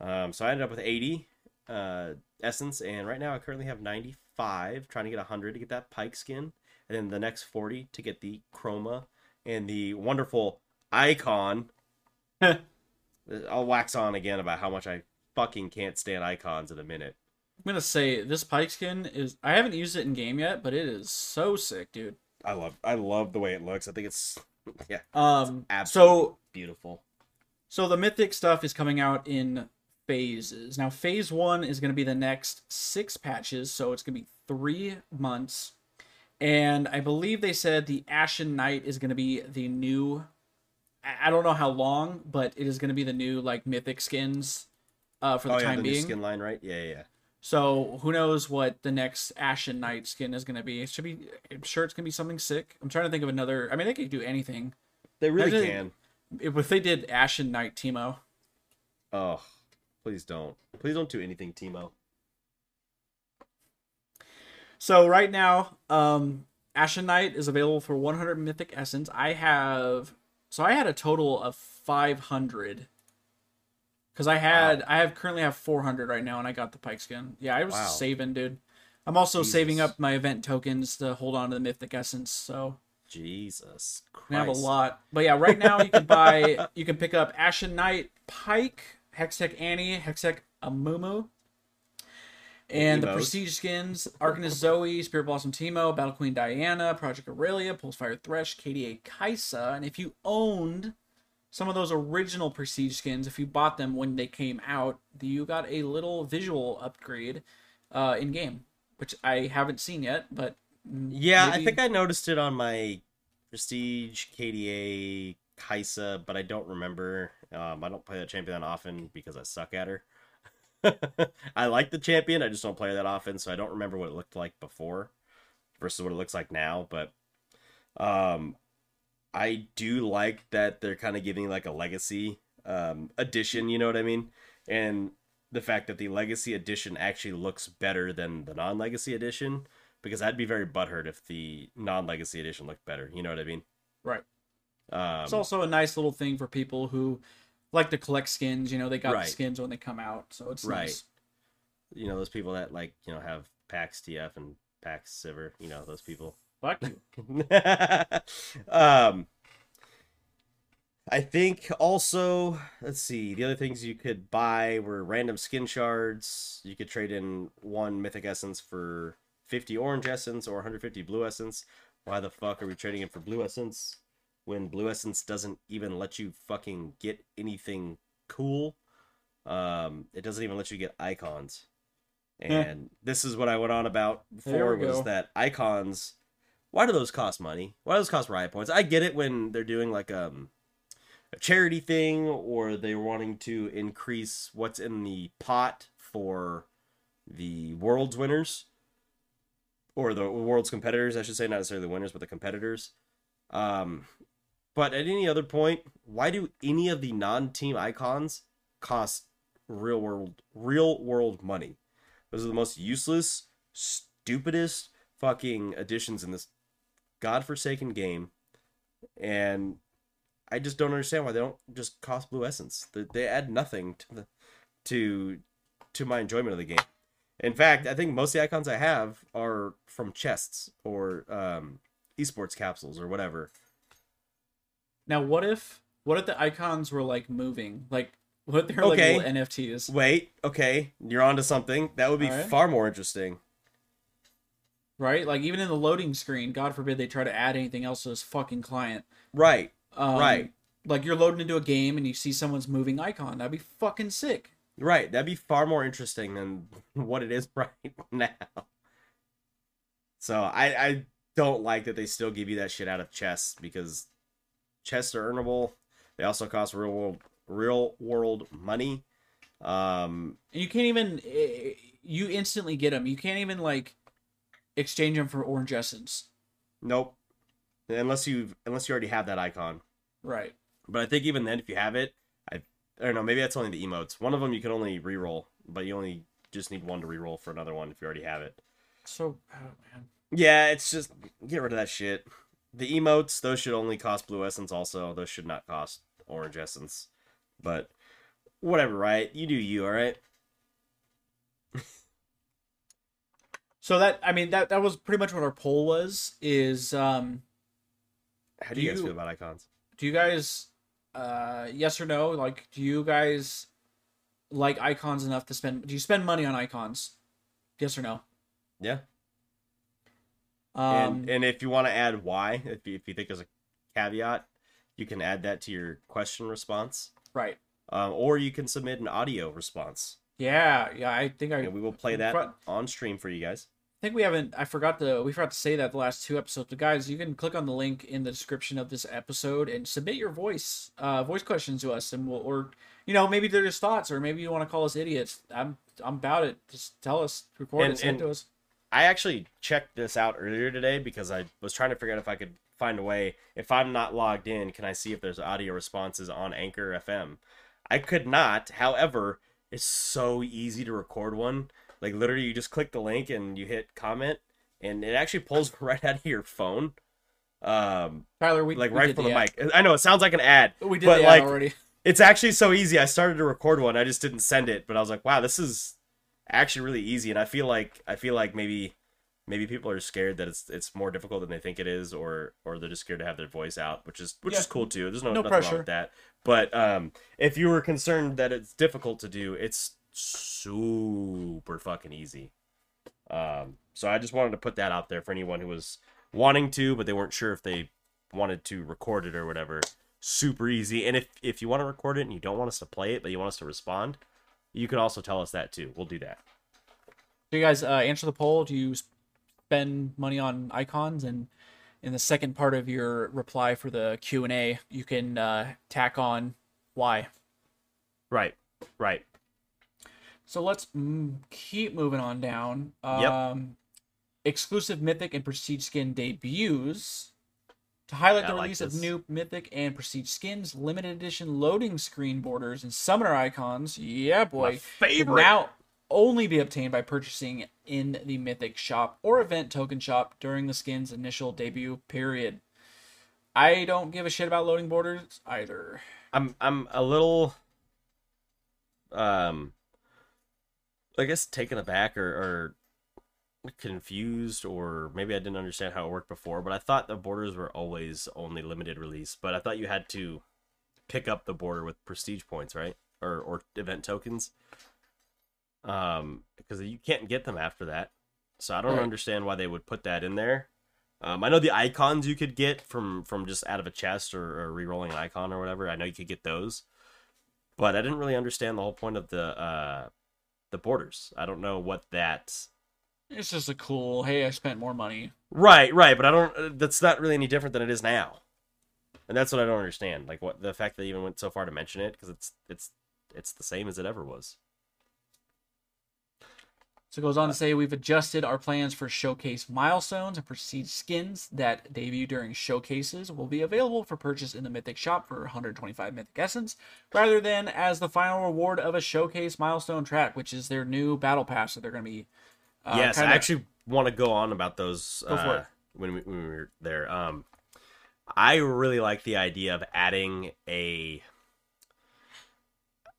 [SPEAKER 2] Um, so I ended up with eighty uh, essence, and right now I currently have 95, trying to get 100 to get that Pyke skin, and then the next 40 to get the chroma and the wonderful icon. [LAUGHS] I'll wax on again about how much I fucking can't stand icons in a minute.
[SPEAKER 1] I'm gonna say this Pyke skin is. I haven't used it in game yet, but it is so sick, dude.
[SPEAKER 2] I love I love the way it looks. I think it's [LAUGHS] yeah,
[SPEAKER 1] Um,
[SPEAKER 2] absolutely
[SPEAKER 1] so
[SPEAKER 2] beautiful.
[SPEAKER 1] so the mythic stuff is coming out in phases. Now, phase one is gonna be the next six patches, so it's gonna be three months. And I believe they said the Ashen Knight is gonna be the new. I don't know how long, but it is gonna be the new like mythic skins, uh, for the
[SPEAKER 2] oh yeah,
[SPEAKER 1] time
[SPEAKER 2] the new
[SPEAKER 1] being.
[SPEAKER 2] skin line, right? Yeah, yeah, yeah.
[SPEAKER 1] So who knows what the next Ashen Knight skin is going to be? It should be. I'm sure it's going to be something sick. I'm trying to think of another. I mean, they could do anything.
[SPEAKER 2] They really can.
[SPEAKER 1] If, if they did Ashen Knight Teemo,
[SPEAKER 2] Oh, please don't. Please don't do anything, Teemo.
[SPEAKER 1] so right now, um, Ashen Knight is available for 100 Mythic Essence. I have. So I had a total of 500. Because I had, I have currently have 400 right now, and I got the Pyke skin. Yeah, I was
[SPEAKER 2] Wow.
[SPEAKER 1] saving, dude. I'm also saving up my event tokens to hold on to the Mythic Essence. So
[SPEAKER 2] Jesus Christ.
[SPEAKER 1] We have a lot. But yeah, right now you can buy [LAUGHS] you can pick up Ashen Knight Pyke, Hextech Annie, Hextech Amumu. And the prestige skins, Arcanist Zoe, Spirit Blossom Teemo, Battle Queen Diana, Project Aurelia, Pulsefire Thresh, KDA Kai'Sa. And if you owned some of those original prestige skins, if you bought them when they came out, you got a little visual upgrade uh, in game, which I haven't seen yet, but
[SPEAKER 2] Yeah, I think I noticed it on my Prestige KDA Kai'Sa, but I don't remember. Um, I don't play that champion that often because I suck at her. [LAUGHS] I like the champion, I just don't play her that often, so I don't remember what it looked like before versus what it looks like now. But um, I do like that they're kind of giving like a legacy um, edition. You know what I mean? And the fact that the legacy edition actually looks better than the non-legacy edition because I'd be very butthurt if the non-legacy edition looked better. You know what I mean?
[SPEAKER 1] right.
[SPEAKER 2] Um,
[SPEAKER 1] It's also a nice little thing for people who like to collect skins. You know, they got
[SPEAKER 2] Right.
[SPEAKER 1] the skins when they come out, so it's
[SPEAKER 2] Right.
[SPEAKER 1] nice.
[SPEAKER 2] you know those people that like you know have PAX TF and PAX Sivir. You know those people.
[SPEAKER 1] Fuck you. [LAUGHS]
[SPEAKER 2] um, I think also, let's see, the other things you could buy were random skin shards. You could trade in one mythic essence for 50 orange essence or 150 blue essence. Why the fuck are we trading it for blue essence when blue essence doesn't even let you fucking get anything cool? Um, it doesn't even let you get icons. And this is what I went on about before was
[SPEAKER 1] go.
[SPEAKER 2] that icons. Why do those cost money? Why do those cost riot points? I get it when they're doing like um, a charity thing or they're wanting to increase what's in the pot for the world's winners or the world's competitors, I should say, not necessarily the winners, but the competitors. Um, but at any other point, why do any of the non-team icons cost real world real world money? Those are the most useless, stupidest fucking additions in this godforsaken game, and I just don't understand why they don't just cost blue essence. They, they add nothing to the to to my enjoyment of the game. In fact, I think most of the icons I have are from chests or um, esports capsules or whatever.
[SPEAKER 1] Now, what if what if the icons were like moving, like what if they're like
[SPEAKER 2] Okay.
[SPEAKER 1] little NFTs?
[SPEAKER 2] Wait, okay, you're onto something. That would be
[SPEAKER 1] right.
[SPEAKER 2] far more interesting.
[SPEAKER 1] Right? Like even in the loading screen, God forbid they try to add anything else to this fucking client.
[SPEAKER 2] Right,
[SPEAKER 1] Um,
[SPEAKER 2] Right.
[SPEAKER 1] Like you're loading into a game and you see someone's moving icon. That'd be fucking sick.
[SPEAKER 2] right. That'd be far more interesting than [LAUGHS] what it is [LAUGHS] right now. So I I don't like that they still give you that shit out of chests because chests are earnable. They also cost real world real world money. Um,
[SPEAKER 1] you can't even eh, you instantly get them. You can't even like exchange them for orange essence.
[SPEAKER 2] nope. Unless you unless you already have that icon.
[SPEAKER 1] Right.
[SPEAKER 2] But I think even then, if you have it, I, I don't know. Maybe that's only the emotes. One of them you can only reroll, but you only just need one to reroll for another one if you already have it.
[SPEAKER 1] So oh man.
[SPEAKER 2] Yeah, it's just get rid of that shit. The emotes, those should only cost blue essence. Also, those should not cost orange essence. But whatever, right? You do you, all right?
[SPEAKER 1] So that I mean that that was pretty much what our poll was. Is um
[SPEAKER 2] How do, you guys
[SPEAKER 1] you-
[SPEAKER 2] feel about icons?
[SPEAKER 1] do you guys uh yes or no like do you guys like icons enough to spend do you spend money on icons yes or no
[SPEAKER 2] Yeah.
[SPEAKER 1] um
[SPEAKER 2] and and if you want to add why, if you, if you think there's a caveat, you can add that to your question response,
[SPEAKER 1] right
[SPEAKER 2] um, or you can submit an audio response.
[SPEAKER 1] yeah yeah i think i
[SPEAKER 2] and we will play that on stream for you guys.
[SPEAKER 1] I think we haven't i forgot to we forgot to say that the last two episodes but guys you can click on the link in the description of this episode and submit your voice uh voice questions to us and we'll or you know maybe they're just thoughts or maybe you want to call us idiots i'm i'm about it just tell us record
[SPEAKER 2] And-
[SPEAKER 1] it send
[SPEAKER 2] and-
[SPEAKER 1] to us
[SPEAKER 2] I actually checked this out earlier today because I was trying to figure out if I could find a way. If I'm not logged in, can I see if there's audio responses on Anchor FM? I could not. However, it's so easy to record one. Like literally, you just click the link and you hit comment, and it actually pulls [LAUGHS] right out of your phone. Um,
[SPEAKER 1] tyler we
[SPEAKER 2] like
[SPEAKER 1] we
[SPEAKER 2] right from the,
[SPEAKER 1] ad.
[SPEAKER 2] mic. I know it sounds like an ad,
[SPEAKER 1] we did
[SPEAKER 2] but
[SPEAKER 1] the
[SPEAKER 2] like
[SPEAKER 1] already
[SPEAKER 2] it's actually so easy. I started to record one. I just didn't send it, but I was like, wow, this is actually really easy. And I feel like I feel like maybe maybe people are scared that it's it's more difficult than they think it is, or or they're just scared to have their voice out, which is which
[SPEAKER 1] Yeah.
[SPEAKER 2] is cool too. There's no,
[SPEAKER 1] No
[SPEAKER 2] nothing wrong
[SPEAKER 1] pressure.
[SPEAKER 2] with that. But um, if you were concerned that it's difficult to do, it's super fucking easy. Um, so I just wanted to put that out there for anyone who was wanting to, but they weren't sure if they wanted to record it or whatever. Super easy. And if if you want to record it and you don't want us to play it, but you want us to respond, you can also tell us that too. We'll do that.
[SPEAKER 1] Do you guys uh, answer the poll? Do you spend money on icons? And in the second part of your reply for the Q and A, you can uh, tack on why.
[SPEAKER 2] Right. Right.
[SPEAKER 1] So let's mm, keep moving on down.
[SPEAKER 2] Yep.
[SPEAKER 1] Um, Exclusive Mythic and Prestige skin debuts. To highlight
[SPEAKER 2] I
[SPEAKER 1] the
[SPEAKER 2] like
[SPEAKER 1] release of new Mythic and Prestige skins, limited edition loading screen borders, and summoner icons. Yeah, boy.
[SPEAKER 2] favorite.
[SPEAKER 1] Now only be obtained by purchasing in the Mythic shop or event token shop during the skin's initial debut period. I don't give a shit about loading borders either.
[SPEAKER 2] I'm I'm a little um I guess taken aback or, or confused or maybe I didn't understand how it worked before, but I thought the borders were always only limited release, but I thought you had to pick up the border with prestige points, right? Or or event tokens. Um because you can't get them after that. So I don't
[SPEAKER 1] Right.
[SPEAKER 2] understand why they would put that in there. Um, I know the icons you could get from from just out of a chest or, or re-rolling an icon or whatever. I know you could get those, but I didn't really understand the whole point of the uh, the borders. I don't know what that.
[SPEAKER 1] It's just a cool. Hey, I spent more money.
[SPEAKER 2] Right, right, but I don't. uh, That's not really any different than it is now, and that's what I don't understand. Like what the fact that they even went so far to mention it because it's it's it's the same as it ever was.
[SPEAKER 1] So it goes on to say we've adjusted our plans for showcase milestones and prestige skins that debut during showcases will be available for purchase in the Mythic shop for 125 Mythic Essence, rather than as the final reward of a showcase milestone track, which is their new battle pass that they're going to be. Uh,
[SPEAKER 2] yes,
[SPEAKER 1] kinda-
[SPEAKER 2] I actually want to go on about those
[SPEAKER 1] Go
[SPEAKER 2] uh, when we, when we were there. Um, I really like the idea of adding a,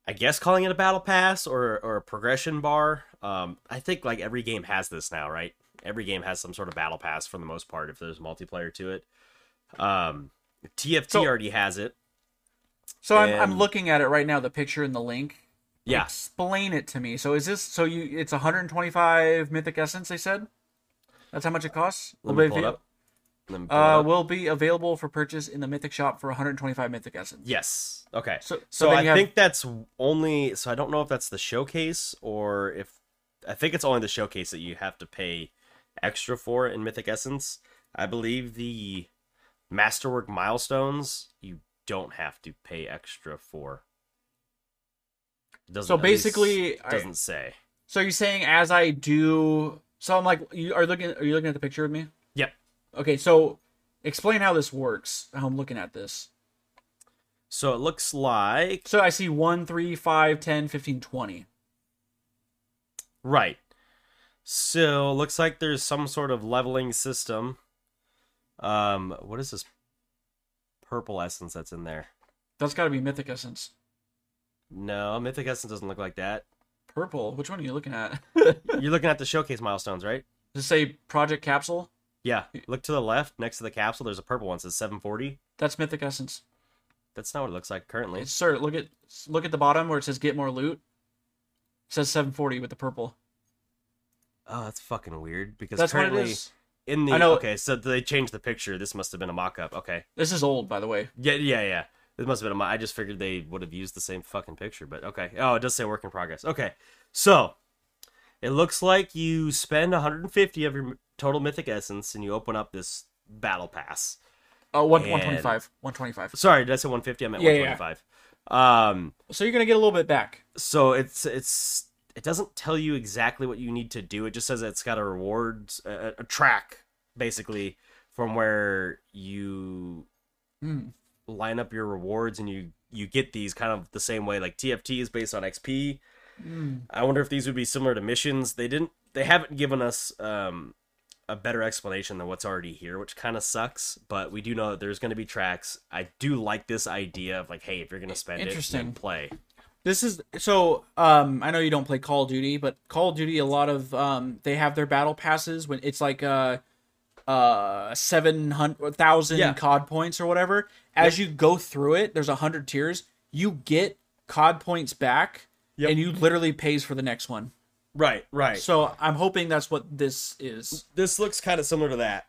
[SPEAKER 2] I guess calling it a battle pass or or a progression bar. Um, I think like every game has this now, right? Every game has some sort of battle pass for the most part if there's multiplayer to it. Um, TFT
[SPEAKER 1] So-
[SPEAKER 2] already has it.
[SPEAKER 1] So I'm, I'm looking at it right now, the picture and the link.
[SPEAKER 2] Yeah,
[SPEAKER 1] Explain it to me. So is this so you? It's 125 Mythic Essence. They said. That's how much it costs.
[SPEAKER 2] let me pull it up. Pull it
[SPEAKER 1] Uh, will be available for purchase in the Mythic shop for 125 Mythic Essence.
[SPEAKER 2] Yes. Okay.
[SPEAKER 1] So- so
[SPEAKER 2] So, I
[SPEAKER 1] have-
[SPEAKER 2] think that's only. So I don't know if that's the showcase or if I think it's only the showcase that you have to pay extra for in Mythic Essence. I believe the Masterwork milestones you don't have to pay extra for. Doesn't-
[SPEAKER 1] So basically,
[SPEAKER 2] doesn't say.
[SPEAKER 1] So you're saying as I do, so I'm like, you are looking, are you looking at the picture with me?
[SPEAKER 2] Yep.
[SPEAKER 1] Okay, so explain how this works. How I'm looking at this.
[SPEAKER 2] So it looks like
[SPEAKER 1] So I see 1, 3, 5, 10, 15, 20.
[SPEAKER 2] Right. So looks like there's some sort of leveling system. Um, what is this purple essence that's in there?
[SPEAKER 1] That's got to be Mythic Essence.
[SPEAKER 2] No, Mythic Essence doesn't look like that.
[SPEAKER 1] Purple. Which one are you looking at? [LAUGHS] [LAUGHS]
[SPEAKER 2] You're looking at the showcase milestones, right?
[SPEAKER 1] Does it say Project Capsule?
[SPEAKER 2] Yeah. Look to the left next to the capsule. There's a purple one. It says 740.
[SPEAKER 1] That's Mythic Essence.
[SPEAKER 2] That's not what it looks like currently.
[SPEAKER 1] Sir, look at look at the bottom where it says Get More Loot. Says 740 with the purple.
[SPEAKER 2] Oh, that's fucking weird because
[SPEAKER 1] That's what it
[SPEAKER 2] currently in the
[SPEAKER 1] I know-
[SPEAKER 2] okay, so they changed the picture. This must have been a mock-up. Okay.
[SPEAKER 1] This is old, by the way.
[SPEAKER 2] Yeah, yeah, yeah. This must have been a mo- I just figured they would have used the same fucking picture, but okay. Oh, it does say work in progress. Okay. So, it looks like you spend 150 of your total mythic essence and you open up this battle pass.
[SPEAKER 1] Oh, one,
[SPEAKER 2] And-
[SPEAKER 1] 125. 125.
[SPEAKER 2] Sorry, did I say 150? I meant
[SPEAKER 1] Yeah, yeah, yeah.
[SPEAKER 2] 125. Um
[SPEAKER 1] So you're to get a little bit back.
[SPEAKER 2] so it's it's it doesn't tell you exactly what you need to do. It just says it's got a rewards a, a track basically from where you
[SPEAKER 1] Hmm.
[SPEAKER 2] line up your rewards and you you get these kind of the same way like TFT is based on XP.
[SPEAKER 1] Hmm.
[SPEAKER 2] I wonder if these would be similar to missions. They didn't they haven't given us um a better explanation than what's already here, which kind of sucks, but we do know that there's going to be tracks. I do like this idea of like hey, if you're going to spend it,
[SPEAKER 1] Interesting.
[SPEAKER 2] then play.
[SPEAKER 1] This is so. Um, I know you don't play Call of Duty, but Call of Duty, a lot of um, they have their battle passes when it's like uh, uh, seven hundred thousand
[SPEAKER 2] Yeah.
[SPEAKER 1] COD points or whatever. As you go through it, there's a hundred tiers. You get COD points back,
[SPEAKER 2] Yep.
[SPEAKER 1] and you literally pays for the next one.
[SPEAKER 2] Right, right.
[SPEAKER 1] So I'm hoping that's what this is.
[SPEAKER 2] this looks kind of similar to that.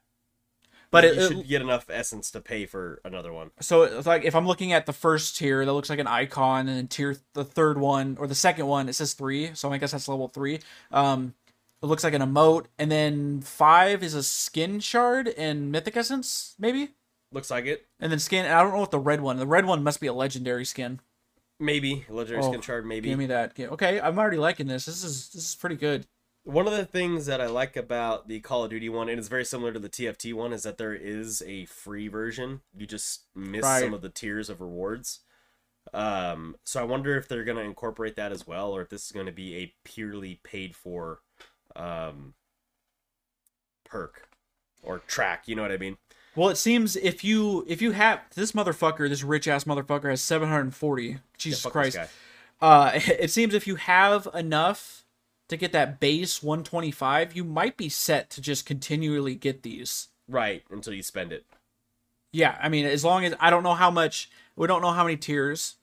[SPEAKER 1] But
[SPEAKER 2] you
[SPEAKER 1] it, it-
[SPEAKER 2] should get enough essence to pay for another one.
[SPEAKER 1] so it's like if I'm looking at the first tier, that looks like an icon, and then tier the third one or the second one, it says three. So I guess that's level three. Um, it looks like an emote, and then five is a skin shard and mythic essence, maybe.
[SPEAKER 2] Looks like it.
[SPEAKER 1] And then skin. I don't know what the red one. The red one must be a legendary skin.
[SPEAKER 2] Maybe legendary
[SPEAKER 1] Oh,
[SPEAKER 2] skin shard. Maybe
[SPEAKER 1] Give me that. Okay, I'm already liking this. This is this is pretty good.
[SPEAKER 2] one of the things that I like about the Call of Duty one, and it's very similar to the TFT one, is that there is a free version. You just miss
[SPEAKER 1] Right.
[SPEAKER 2] some of the tiers of rewards. Um, so I wonder if they're going to incorporate that as well, or if this is going to be a purely paid for um, perk or track. You know what I mean?
[SPEAKER 1] Well, it seems if you if you have this motherfucker, this rich ass motherfucker has 740. Jesus
[SPEAKER 2] Fuck
[SPEAKER 1] Christ. Uh, [LAUGHS] it seems if you have enough to get that base 125, you might be set to just continually get these.
[SPEAKER 2] Right until you spend it.
[SPEAKER 1] Yeah, I mean, as long as I don't know how much, we don't know how many tiers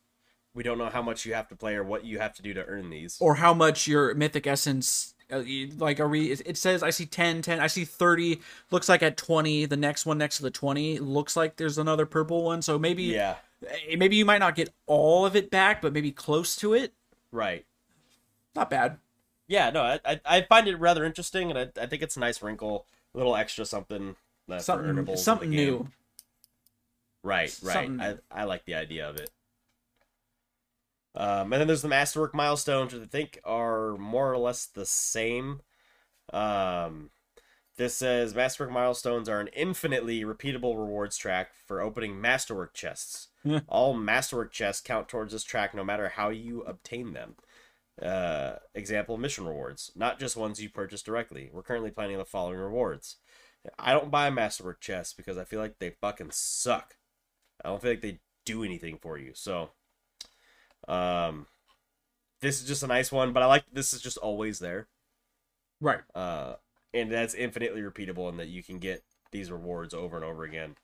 [SPEAKER 2] We don't know how much you have to play or what you have to do to earn these.
[SPEAKER 1] or how much your mythic essence. Uh, Like, are we? It says I see 10, 10. I see 30. Looks like at 20. The next one next to the 20 looks like there's another purple one. So maybe,
[SPEAKER 2] yeah,
[SPEAKER 1] eh, maybe you might not get all of it back, but maybe close to it.
[SPEAKER 2] right.
[SPEAKER 1] Not bad.
[SPEAKER 2] yeah, no, I, I find it rather interesting, and I, I think it's a nice wrinkle, a little extra something.
[SPEAKER 1] something something new.
[SPEAKER 2] Right, right.
[SPEAKER 1] Something
[SPEAKER 2] I. I like the idea of it. Um, and then there's the masterwork milestones, which I think are more or less the same. Um, this says masterwork milestones are an infinitely repeatable rewards track for opening masterwork chests. All masterwork chests count towards this track, no matter how you obtain them. Uh, example mission rewards, not just ones you purchase directly. We're currently planning the following rewards. I don't buy masterwork chests because I feel like they fucking suck. I don't feel like they do anything for you. So, um, this is just a nice one, but I like this is just always there.
[SPEAKER 1] Right.
[SPEAKER 2] Uh, and that's infinitely repeatable, and that you can get these rewards over and over again.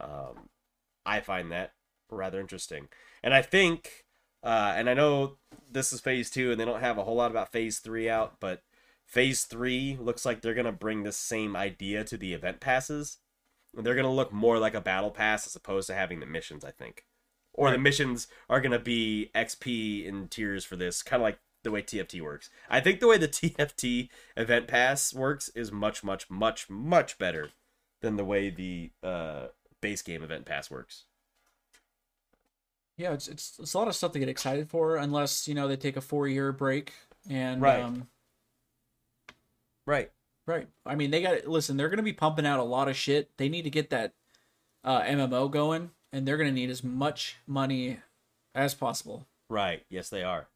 [SPEAKER 2] Um, I find that rather interesting, and I think, uh, and I know this is phase two, and they don't have a whole lot about phase three out, but phase three looks like they're gonna bring the same idea to the event passes. And they're gonna look more like a battle pass as opposed to having the missions, I think. Or the missions are gonna be XP in tiers for this, kind of like the way TFT works. I think the way the [LAUGHS] TFT event pass works is much, much, much, much better than the way the uh, base game event pass works.
[SPEAKER 1] Yeah, it's, it's it's a lot of stuff to get excited for, unless you know they take a four year break and
[SPEAKER 2] Right.
[SPEAKER 1] um,
[SPEAKER 2] Right.
[SPEAKER 1] right. I mean, they got listen. They're gonna be pumping out a lot of shit. They need to get that uh, MMO going, and they're gonna need as much money as possible.
[SPEAKER 2] Right. Yes, they are.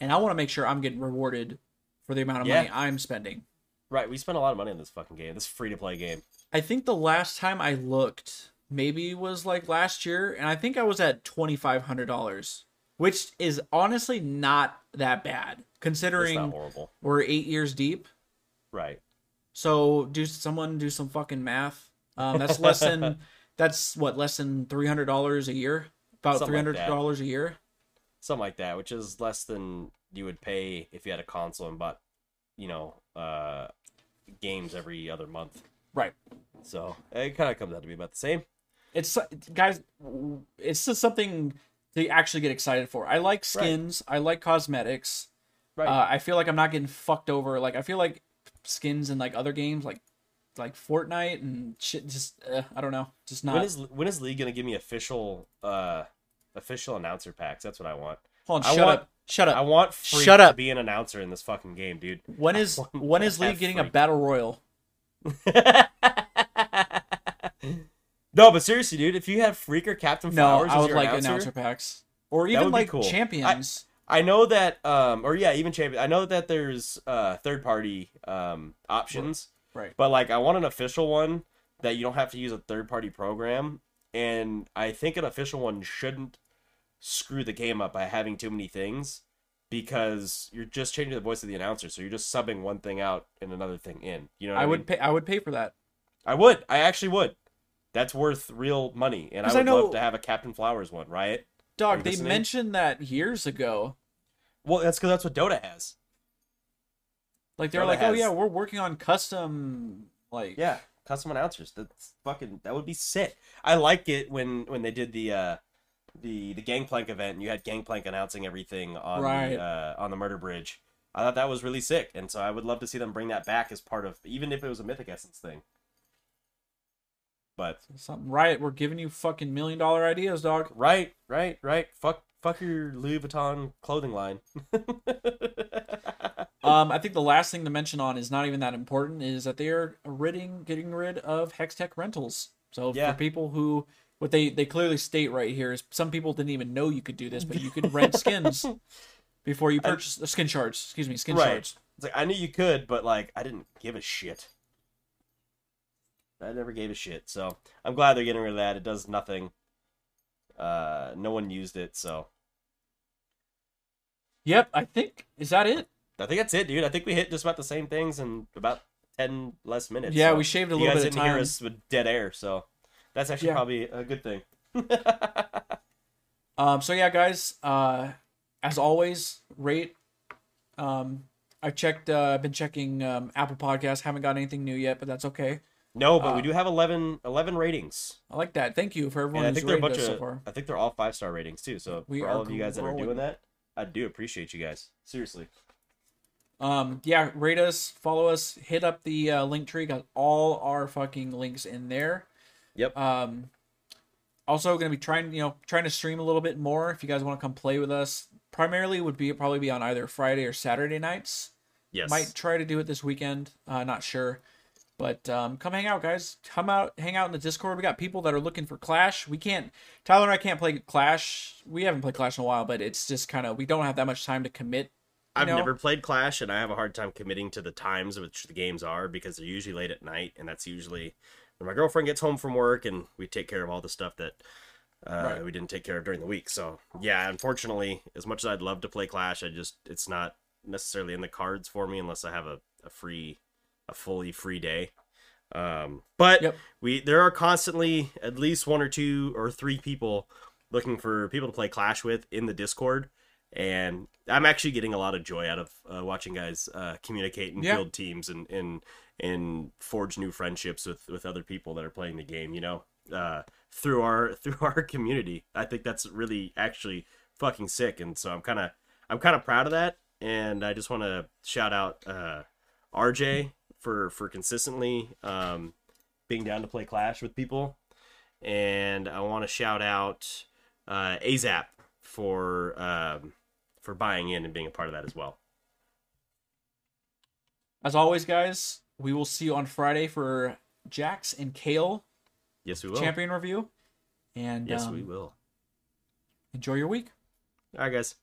[SPEAKER 1] And I want to make sure I'm getting rewarded for the amount of
[SPEAKER 2] Yeah.
[SPEAKER 1] money I'm spending.
[SPEAKER 2] Right. We spent a lot of money on this fucking game. This free to play game.
[SPEAKER 1] I think the last time I looked maybe was like last year, and I think I was at twenty five hundred dollars, which is honestly not that bad considering
[SPEAKER 2] horrible.
[SPEAKER 1] we're eight years deep.
[SPEAKER 2] Right.
[SPEAKER 1] So do someone do some fucking math? Um, that's less than [LAUGHS] that's what less than three hundred dollars a year. About three
[SPEAKER 2] like
[SPEAKER 1] hundred dollars a year.
[SPEAKER 2] Something like that, which is less than you would pay if you had a console and bought, you know, uh, games every other month.
[SPEAKER 1] Right.
[SPEAKER 2] So it kind of comes out to be about the same.
[SPEAKER 1] It's guys. It's just something to actually get excited for. I like skins. I like cosmetics.
[SPEAKER 2] Right.
[SPEAKER 1] Uh, I feel like I'm not getting fucked over. Like I feel like skins in like other games, like like Fortnite and shit. Just uh, I don't know. Just not.
[SPEAKER 2] when is when is League gonna give me official uh official announcer packs? That's what I want.
[SPEAKER 1] Hold on.
[SPEAKER 2] I
[SPEAKER 1] Shut
[SPEAKER 2] want-
[SPEAKER 1] up. Shut up.
[SPEAKER 2] I want Phreak
[SPEAKER 1] Shut
[SPEAKER 2] to
[SPEAKER 1] up.
[SPEAKER 2] be an announcer in this fucking game, dude.
[SPEAKER 1] When is when
[SPEAKER 2] is
[SPEAKER 1] is want when League
[SPEAKER 2] have
[SPEAKER 1] getting a battle royal? [LAUGHS]
[SPEAKER 2] no, but seriously, dude, if you had Phreak or Captain
[SPEAKER 1] No,
[SPEAKER 2] Flowers
[SPEAKER 1] I
[SPEAKER 2] as
[SPEAKER 1] would
[SPEAKER 2] your
[SPEAKER 1] like
[SPEAKER 2] announcer,
[SPEAKER 1] announcer packs or even like
[SPEAKER 2] cool. I-
[SPEAKER 1] champions.
[SPEAKER 2] I know that, um, or yeah, even champion. I know that there's uh third party um options,
[SPEAKER 1] right.
[SPEAKER 2] but like I want an official one that you don't have to use a third party program, and I think an official one shouldn't screw the game up by having too many things because you're just changing the voice of the announcer, so you're just subbing one thing out and another thing in. You know, what I,
[SPEAKER 1] I
[SPEAKER 2] mean?
[SPEAKER 1] would pay. I would pay for that.
[SPEAKER 2] I would. I actually would. That's worth real money, and I would
[SPEAKER 1] know-
[SPEAKER 2] love to have a Captain Flowers one, right?
[SPEAKER 1] Dog, they
[SPEAKER 2] listening?
[SPEAKER 1] mentioned that years ago.
[SPEAKER 2] Well, that's because that's what Dota has.
[SPEAKER 1] Like they're like, oh yeah, we're working on custom like
[SPEAKER 2] Yeah, custom announcers. That's fucking. That would be sick. I like it when when they did the uh the the Gangplank event and you had Gangplank announcing everything on
[SPEAKER 1] Right.
[SPEAKER 2] the uh, on the Murder Bridge. I thought that was really sick, and so I would love to see them bring that back as part of even if it was a Mythic Essence thing. But
[SPEAKER 1] something. right, we're giving you fucking million dollar ideas, dog.
[SPEAKER 2] right, right, right. Fuck, fuck your Louis Vuitton clothing line. [LAUGHS]
[SPEAKER 1] Um, I think the last thing to mention on is not even that important is that they are ridding, getting rid of Hextech rentals. So
[SPEAKER 2] Yeah.
[SPEAKER 1] for people who, what they they clearly state right here is some people didn't even know you could do this, but you could rent [LAUGHS] skins before you purchase the skin shards. Excuse me, skin
[SPEAKER 2] Right.
[SPEAKER 1] shards.
[SPEAKER 2] It's like I knew you could, but like I didn't give a shit. I never gave a shit, so I'm glad they're getting rid of that. It does nothing. Uh, no one used it, so
[SPEAKER 1] Yep, I think is that it.
[SPEAKER 2] I think that's it, dude. I think we hit just about the same things in about ten less minutes.
[SPEAKER 1] Yeah,
[SPEAKER 2] so
[SPEAKER 1] we shaved a little bit of time.
[SPEAKER 2] You guys didn't hear us with dead air, so that's actually
[SPEAKER 1] Yeah.
[SPEAKER 2] probably a good thing. [LAUGHS]
[SPEAKER 1] Um, so yeah, guys. Uh, as always, rate. Um, I checked. Uh, I've been checking um, Apple Podcasts. Haven't got anything new yet, but that's okay.
[SPEAKER 2] no, but we
[SPEAKER 1] Uh,
[SPEAKER 2] do have 11, 11 ratings.
[SPEAKER 1] I like that. Thank you for everyone
[SPEAKER 2] And I think they're a
[SPEAKER 1] rated
[SPEAKER 2] bunch
[SPEAKER 1] us so far.
[SPEAKER 2] I think they're all five star ratings too. So
[SPEAKER 1] We
[SPEAKER 2] for all of you guys that are doing that, I do appreciate you guys. Seriously.
[SPEAKER 1] Um, yeah, rate us, follow us, hit up the uh, link tree. Got all our fucking links in there.
[SPEAKER 2] Yep.
[SPEAKER 1] Um, also going to be trying, you know, trying to stream a little bit more. If you guys want to come play with us, primarily would be probably be on either Friday or Saturday nights.
[SPEAKER 2] yes.
[SPEAKER 1] Might try to do it this weekend. Uh, not sure. But um, come hang out, guys. Come out, hang out in the Discord. We got people that are looking for Clash. We can't. Tyler and I can't play Clash. We haven't played Clash in a while, but it's just kind of we don't have that much time to commit.
[SPEAKER 2] I've
[SPEAKER 1] know?
[SPEAKER 2] never played Clash, and I have a hard time committing to the times which the games are because they're usually late at night, and that's usually when my girlfriend gets home from work, and we take care of all the stuff that uh,
[SPEAKER 1] Right.
[SPEAKER 2] we didn't take care of during the week. So yeah, unfortunately, as much as I'd love to play Clash, I just it's not necessarily in the cards for me unless I have a, a free, a fully free day. Um, but
[SPEAKER 1] Yep.
[SPEAKER 2] we there are constantly at least one or two or three people looking for people to play Clash with in the Discord, and I'm actually getting a lot of joy out of uh, watching guys uh, communicate and
[SPEAKER 1] Yeah.
[SPEAKER 2] build teams and and and forge new friendships with with other people that are playing the game. You know, uh, through our [LAUGHS] through our community. I think that's really actually fucking sick, and so I'm kind of I'm kind of proud of that, and I just want to shout out uh, RJ for for consistently um, being down to play Clash with people, and I want to shout out uh, Azap for um, for buying in and being a part of that as well.
[SPEAKER 1] As always, guys, we will see you on Friday for Jax and Kayle
[SPEAKER 2] Yes, we will.
[SPEAKER 1] champion review. And
[SPEAKER 2] Yes,
[SPEAKER 1] um,
[SPEAKER 2] we will.
[SPEAKER 1] enjoy your week.
[SPEAKER 2] All right, guys.